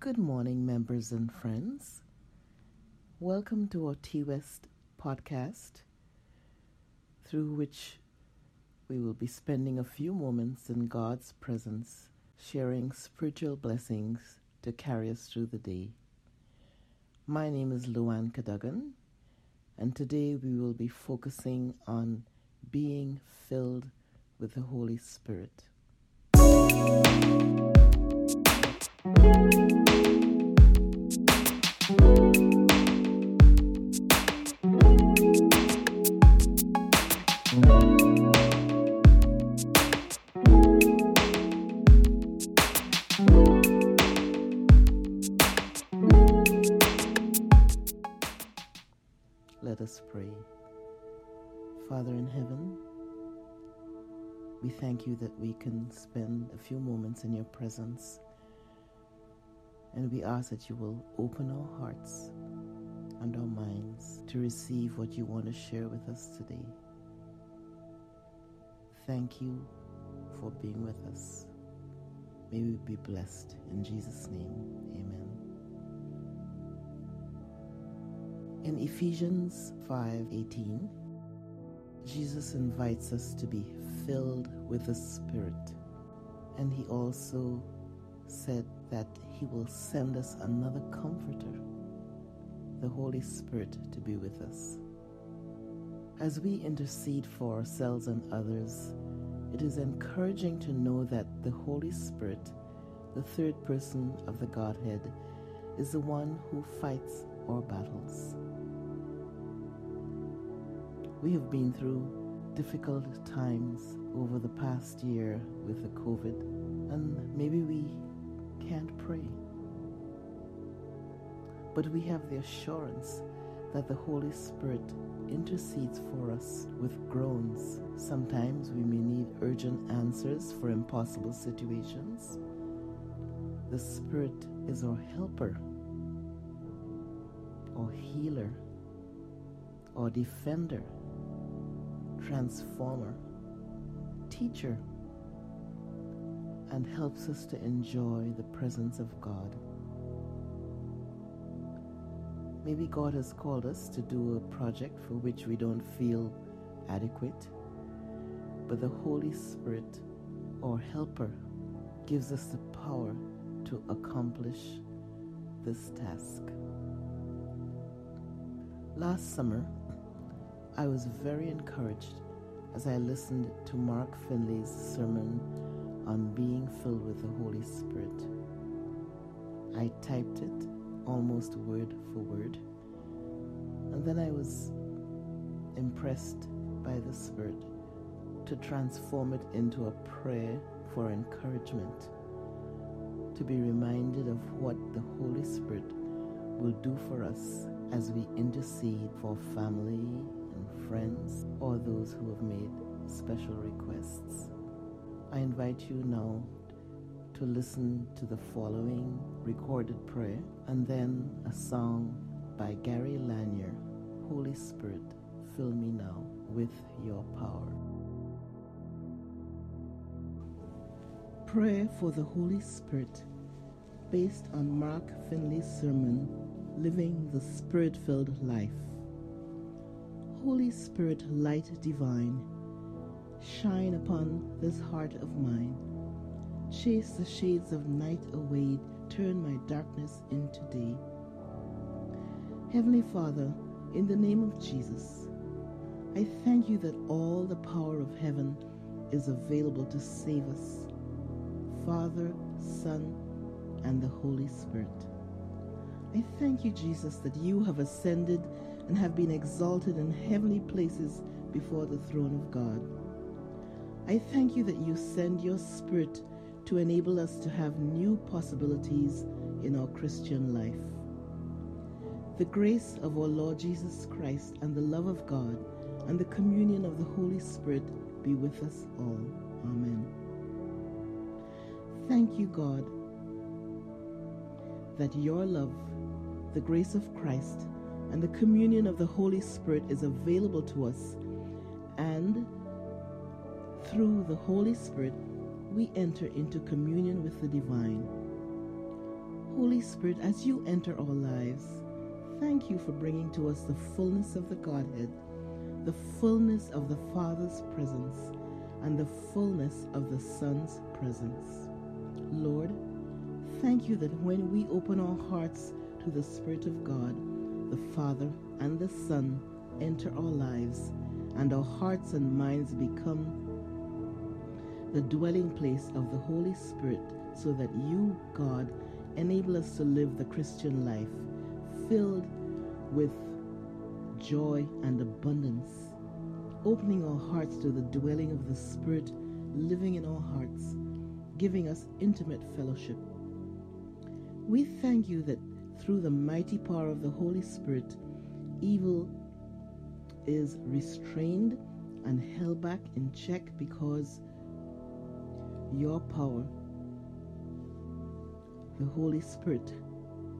Good morning, members and friends. Welcome to our T West podcast, through which we will be spending a few moments in God's presence, sharing spiritual blessings to carry us through the day. My name is Luann Cadogan, and today we will be focusing on being filled with the Holy Spirit. Us pray. Father in heaven, we thank you that we can spend a few moments in your presence. And we ask that you will open our hearts and our minds to receive what you want to share with us today. Thank you for being with us. May we be blessed. In Jesus' name, amen. In Ephesians 5:18, Jesus invites us to be filled with the Spirit. And he also said that he will send us another comforter, the Holy Spirit, to be with us. As we intercede for ourselves and others, it is encouraging to know that the Holy Spirit, the third person of the Godhead, is the one who fights our battles. We have been through difficult times over the past year with the COVID, and maybe we can't pray. But we have the assurance that the Holy Spirit intercedes for us with groans. Sometimes we may need urgent answers for impossible situations. The Spirit is our helper, our healer, or defender transformer, teacher, and helps us to enjoy the presence of God. Maybe God has called us to do a project for which we don't feel adequate, but the Holy Spirit, or helper, gives us the power to accomplish this task. Last summer, I was very encouraged as I listened to Mark Finley's sermon on being filled with the Holy Spirit. I typed it almost word for word, and then I was impressed by the Spirit to transform it into a prayer for encouragement, to be reminded of what the Holy Spirit will do for us as we intercede for family friends or those who have made special requests. I invite you now to listen to the following recorded prayer and then a song by Gary Lanier Holy Spirit, fill me now with your power. Prayer for the Holy Spirit, based on Mark Finley's sermon, Living the Spirit Filled Life. Holy Spirit, light divine, shine upon this heart of mine. Chase the shades of night away, turn my darkness into day. Heavenly Father, in the name of Jesus, I thank you that all the power of heaven is available to save us. Father, Son, and the Holy Spirit. I thank you, Jesus, that you have ascended and have been exalted in heavenly places before the throne of God. I thank you that you send your Spirit to enable us to have new possibilities in our Christian life. The grace of our Lord Jesus Christ and the love of God and the communion of the Holy Spirit be with us all. Amen. Thank you, God, that your love, the grace of Christ, and the communion of the Holy Spirit is available to us. And through the Holy Spirit, we enter into communion with the divine. Holy Spirit, as you enter our lives, thank you for bringing to us the fullness of the Godhead, the fullness of the Father's presence, and the fullness of the Son's presence. Lord, thank you that when we open our hearts to the Spirit of God, the Father and the Son enter our lives, and our hearts and minds become the dwelling place of the Holy Spirit, so that you, God, enable us to live the Christian life filled with joy and abundance, opening our hearts to the dwelling of the Spirit living in our hearts, giving us intimate fellowship. We thank you that through the mighty power of the Holy Spirit, evil is restrained and held back in check because your power, the Holy Spirit,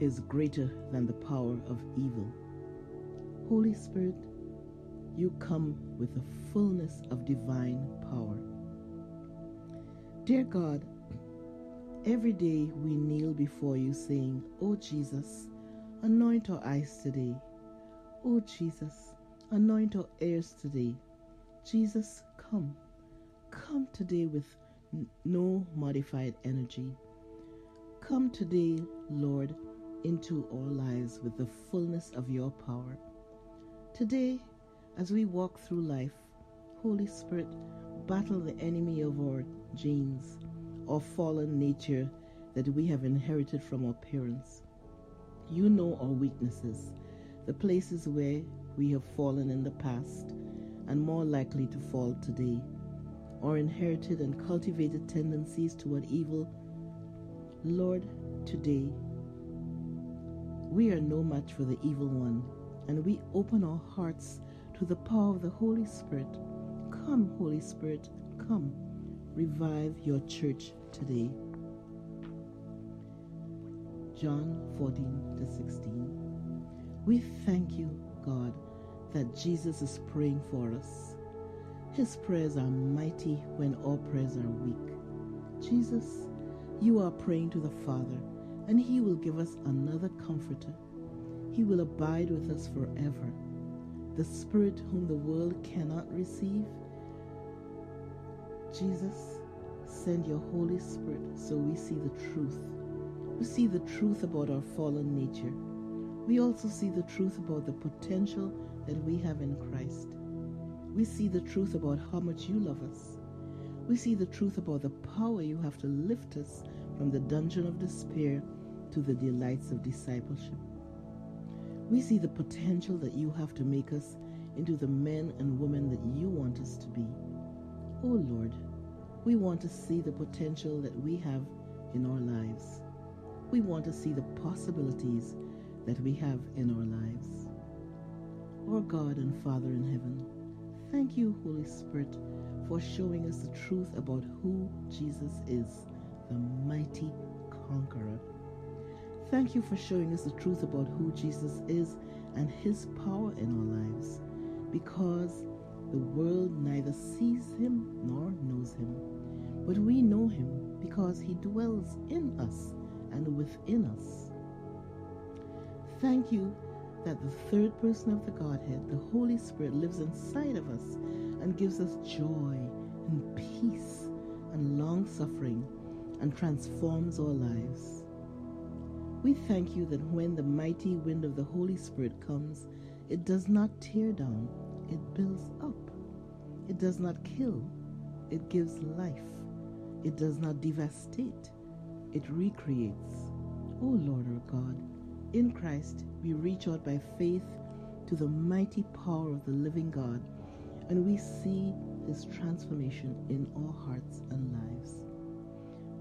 is greater than the power of evil. Holy Spirit, you come with the fullness of divine power. Dear God, every day we kneel before you saying, O oh Jesus, anoint our eyes today. O oh Jesus, anoint our ears today. Jesus, come. Come today with no modified energy. Come today, Lord, into our lives with the fullness of your power. Today, as we walk through life, Holy Spirit, battle the enemy of our genes, our fallen nature that we have inherited from our parents. You know our weaknesses, the places where we have fallen in the past and more likely to fall today, our inherited and cultivated tendencies toward evil. Lord, today we are no match for the evil one, and we open our hearts to the power of the Holy Spirit. Come, Holy Spirit, come. Revive your church today. John 14 to 16. We thank you, God, that Jesus is praying for us. His prayers are mighty when our prayers are weak. Jesus, you are praying to the Father and he will give us another comforter. He will abide with us forever. The Spirit whom the world cannot receive. Jesus, send your Holy Spirit so we see the truth. We see the truth about our fallen nature. We also see the truth about the potential that we have in Christ. We see the truth about how much you love us. We see the truth about the power you have to lift us from the dungeon of despair to the delights of discipleship. We see the potential that you have to make us into the men and women that you want us to be. Oh Lord, we want to see the potential that we have in our lives. We want to see the possibilities that we have in our lives. Our God and Father in heaven, thank you, Holy Spirit, for showing us the truth about who Jesus is, the mighty conqueror. Thank you for showing us the truth about who Jesus is and his power in our lives, because the world neither sees him nor knows him, but we know him because he dwells in us and within us. Thank you that the third person of the Godhead, the Holy Spirit, lives inside of us and gives us joy and peace and long suffering and transforms our lives. We thank you that when the mighty wind of the Holy Spirit comes, it does not tear down, it builds up. It does not kill, it gives life. It does not devastate, it recreates. O Lord our God, in Christ we reach out by faith to the mighty power of the living God, and we see his transformation in our hearts and lives.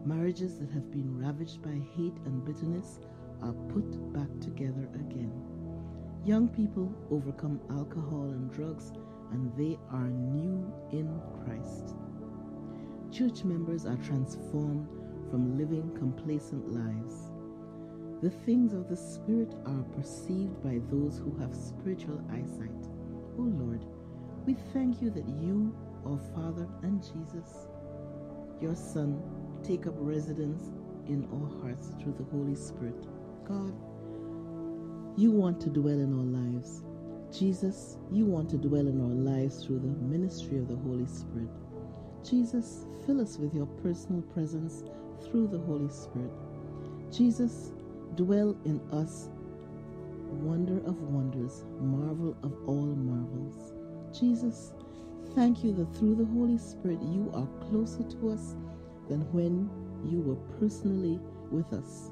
Marriages that have been ravaged by hate and bitterness are put back together again. Young people overcome alcohol and drugs and they are new in Christ. Church members are transformed from living complacent lives. The things of the Spirit are perceived by those who have spiritual eyesight. O oh Lord, we thank you that you, our Father, and Jesus, your Son, take up residence in our hearts through the Holy Spirit. God, you want to dwell in our lives. Jesus, you want to dwell in our lives through the ministry of the Holy Spirit. Jesus, fill us with your personal presence through the Holy Spirit. Jesus, dwell in us, wonder of wonders, marvel of all marvels. Jesus, thank you that through the Holy Spirit you are closer to us than when you were personally with us.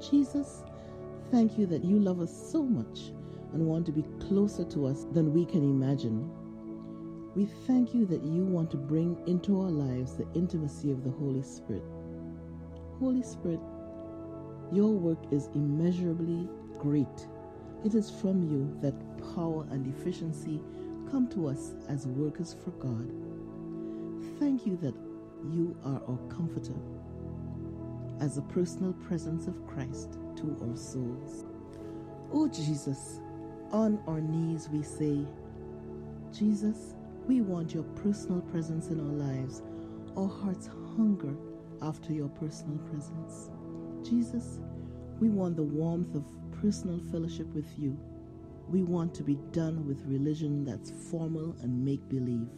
Jesus, thank you that you love us so much and want to be closer to us than we can imagine. We thank you that you want to bring into our lives the intimacy of the Holy Spirit. Holy Spirit, your work is immeasurably great. It is from you that power and efficiency come to us as workers for God. Thank you that you are our comforter as a personal presence of Christ to our souls. Oh Jesus, on our knees we say, Jesus, we want your personal presence in our lives. Our hearts hunger after your personal presence. Jesus, we want the warmth of personal fellowship with you. We want to be done with religion that's formal and make believe.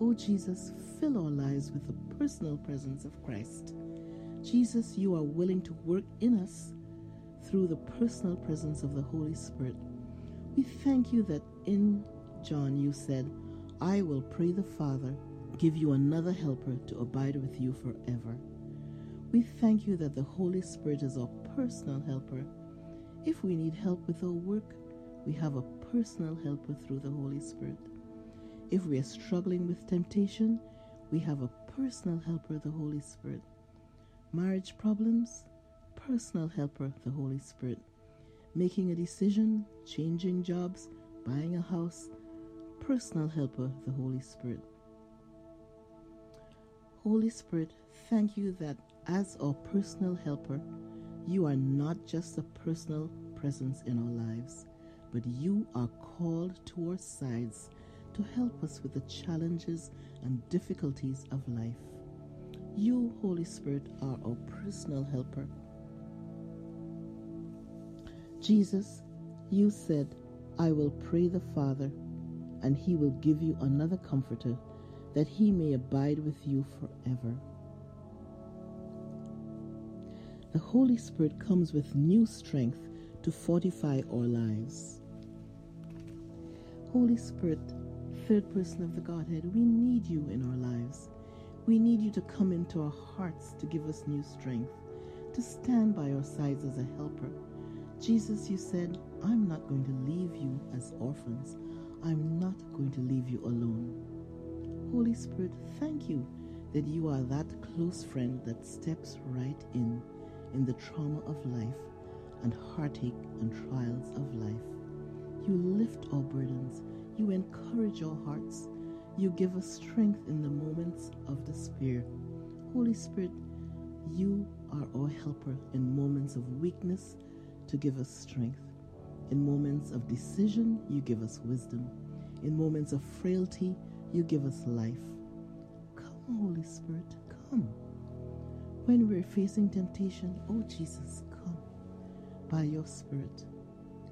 Oh Jesus, fill our lives with the personal presence of Christ. Jesus, you are willing to work in us through the personal presence of the Holy Spirit. We thank you that in John you said, I will pray the Father, give you another helper to abide with you forever. We thank you that the Holy Spirit is our personal helper. If we need help with our work, we have a personal helper through the Holy Spirit. If we are struggling with temptation, we have a personal helper, the Holy Spirit. Marriage problems, personal helper, the Holy Spirit making a decision, changing jobs, buying a house, personal helper, the Holy Spirit. Holy Spirit, thank you that as our personal helper, you are not just a personal presence in our lives, but you are called to our sides to help us with the challenges and difficulties of life. You, Holy Spirit, are our personal helper Jesus, you said, I will pray the Father, and he will give you another comforter, that he may abide with you forever. The Holy Spirit comes with new strength to fortify our lives. Holy Spirit, third person of the Godhead, we need you in our lives. We need you to come into our hearts to give us new strength, to stand by our sides as a helper Jesus, you said, I'm not going to leave you as orphans. I'm not going to leave you alone. Holy Spirit, thank you that you are that close friend that steps right in in the trauma of life and heartache and trials of life. You lift our burdens. You encourage our hearts. You give us strength in the moments of despair. Holy Spirit, you are our helper in moments of weakness to give us strength. In moments of decision, you give us wisdom. In moments of frailty, you give us life. Come, Holy Spirit, come. When we're facing temptation, oh Jesus, come by your Spirit.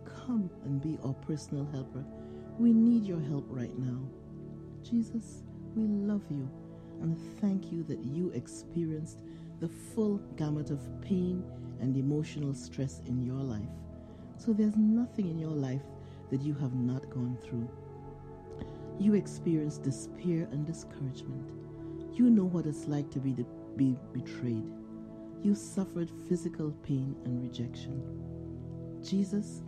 Come and be our personal helper. We need your help right now. Jesus, we love you and thank you that you experienced the full gamut of pain and emotional stress in your life. So there's nothing in your life that you have not gone through. You experienced despair and discouragement. You know what it's like to be, be betrayed. You suffered physical pain and rejection. Jesus,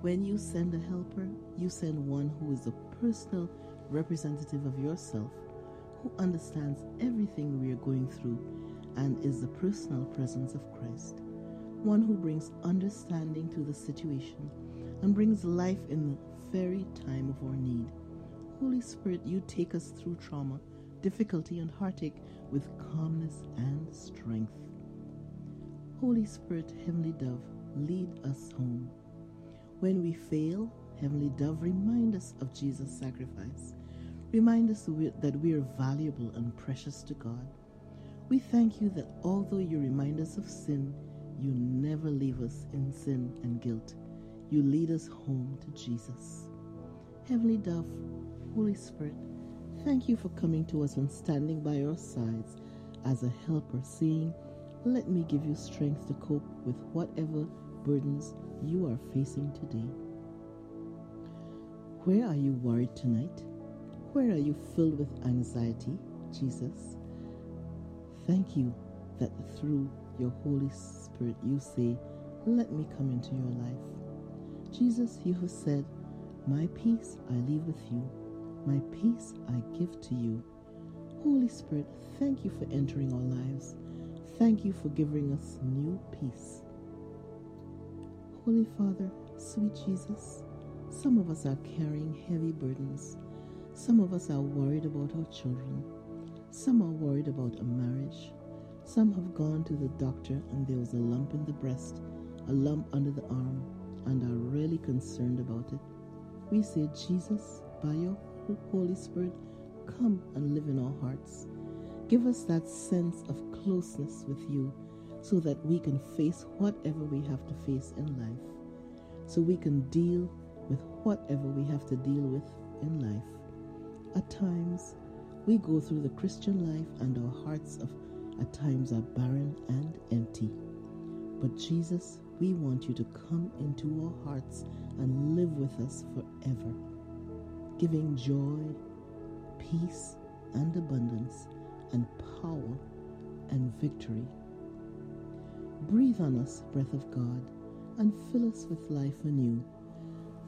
when you send a helper, you send one who is a personal representative of yourself, who understands everything we are going through and is the personal presence of Christ one who brings understanding to the situation and brings life in the very time of our need. Holy Spirit, you take us through trauma, difficulty, and heartache with calmness and strength. Holy Spirit, Heavenly Dove, lead us home. When we fail, Heavenly Dove, remind us of Jesus' sacrifice. Remind us that we are valuable and precious to God. We thank you that although you remind us of sin, you never leave us in sin and guilt. You lead us home to Jesus. Heavenly Dove, Holy Spirit, thank you for coming to us and standing by our sides as a helper, saying, Let me give you strength to cope with whatever burdens you are facing today. Where are you worried tonight? Where are you filled with anxiety, Jesus? Thank you that through your Holy Spirit you say, Let me come into your life. Jesus, you have said, My peace I leave with you, my peace I give to you. Holy Spirit, thank you for entering our lives. Thank you for giving us new peace. Holy Father, sweet Jesus, some of us are carrying heavy burdens. Some of us are worried about our children. Some are worried about a marriage. Some have gone to the doctor and there was a lump in the breast, a lump under the arm, and are really concerned about it. We say, Jesus, by your Holy Spirit, come and live in our hearts. Give us that sense of closeness with you so that we can face whatever we have to face in life, so we can deal with whatever we have to deal with in life. At times, we go through the Christian life and our hearts of, at times are barren and empty. But Jesus, we want you to come into our hearts and live with us forever, giving joy, peace, and abundance, and power and victory Breathe on us, breath of God, and fill us with life anew,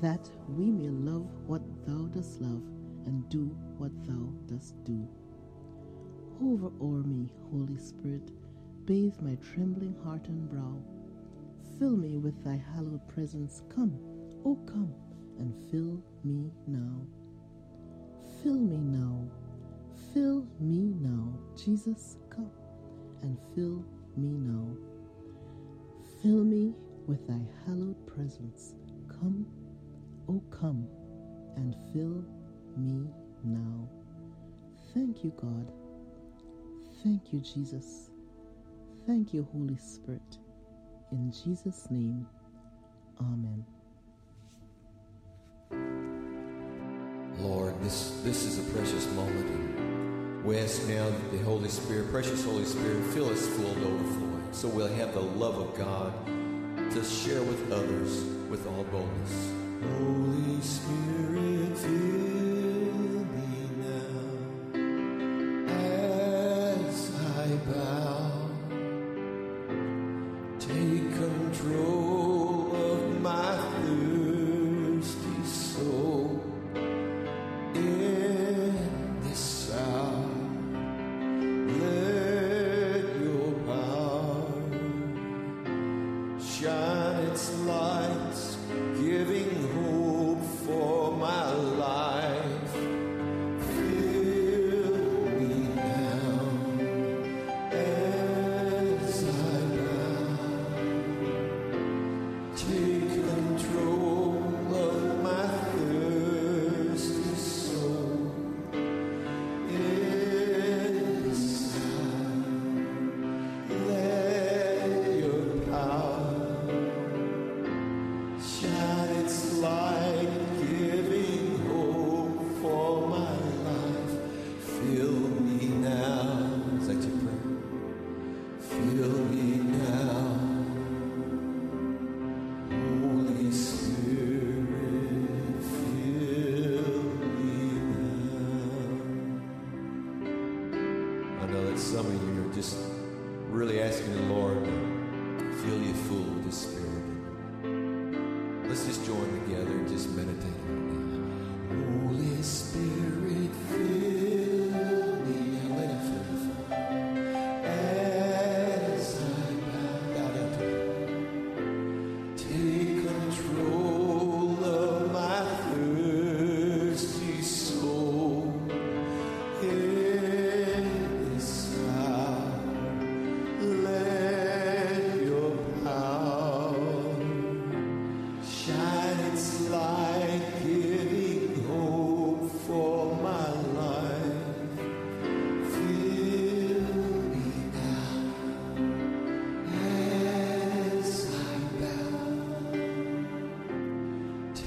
that we may love what thou dost love and do what thou dost do. Hover o'er me, Holy Spirit, bathe my trembling heart and brow. Fill me with thy hallowed presence. Come, O oh come, and fill me now. Fill me now. Fill me now. Jesus, come and fill me now. Fill me with thy hallowed presence. Come, O oh come, and fill me now. Thank you, God. Thank you, Jesus. Thank you, Holy Spirit. In Jesus' name, Amen. Lord, this, this is a precious moment. And we ask now that the Holy Spirit, precious Holy Spirit, fill us full to overflowing so we'll have the love of God to share with others with all boldness. Holy Spirit, fill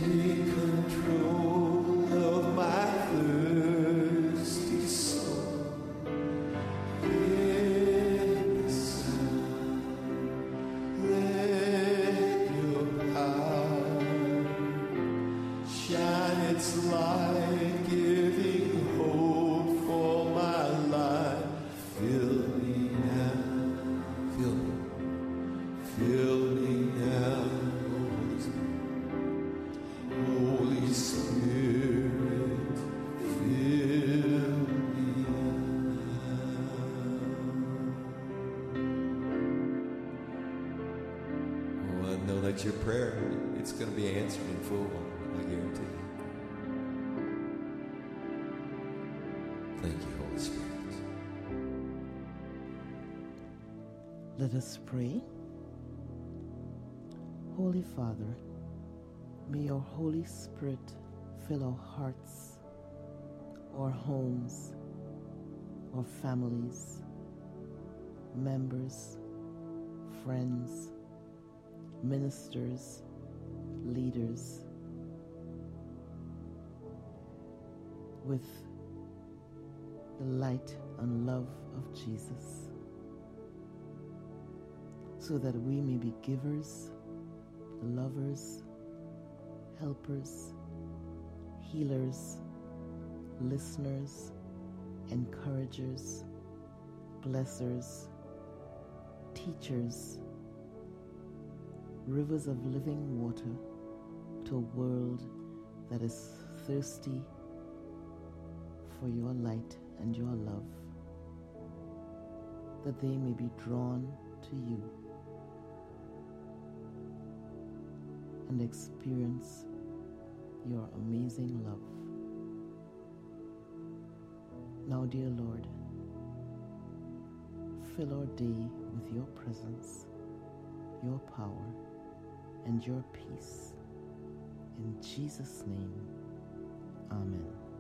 here. I know that your prayer, it's going to be answered in full, I guarantee you. Thank you, Holy Spirit. Let us pray. Holy Father, may your Holy Spirit fill our hearts, our homes, our families, members, friends, ministers, leaders with the light and love of Jesus so that we may be givers, lovers, helpers, healers, listeners, encouragers, blessers, teachers, rivers of living water to a world that is thirsty for your light and your love, that they may be drawn to you and experience your amazing love. Now, dear Lord, fill our day with your presence, your power, and your peace. In Jesus' name, Amen.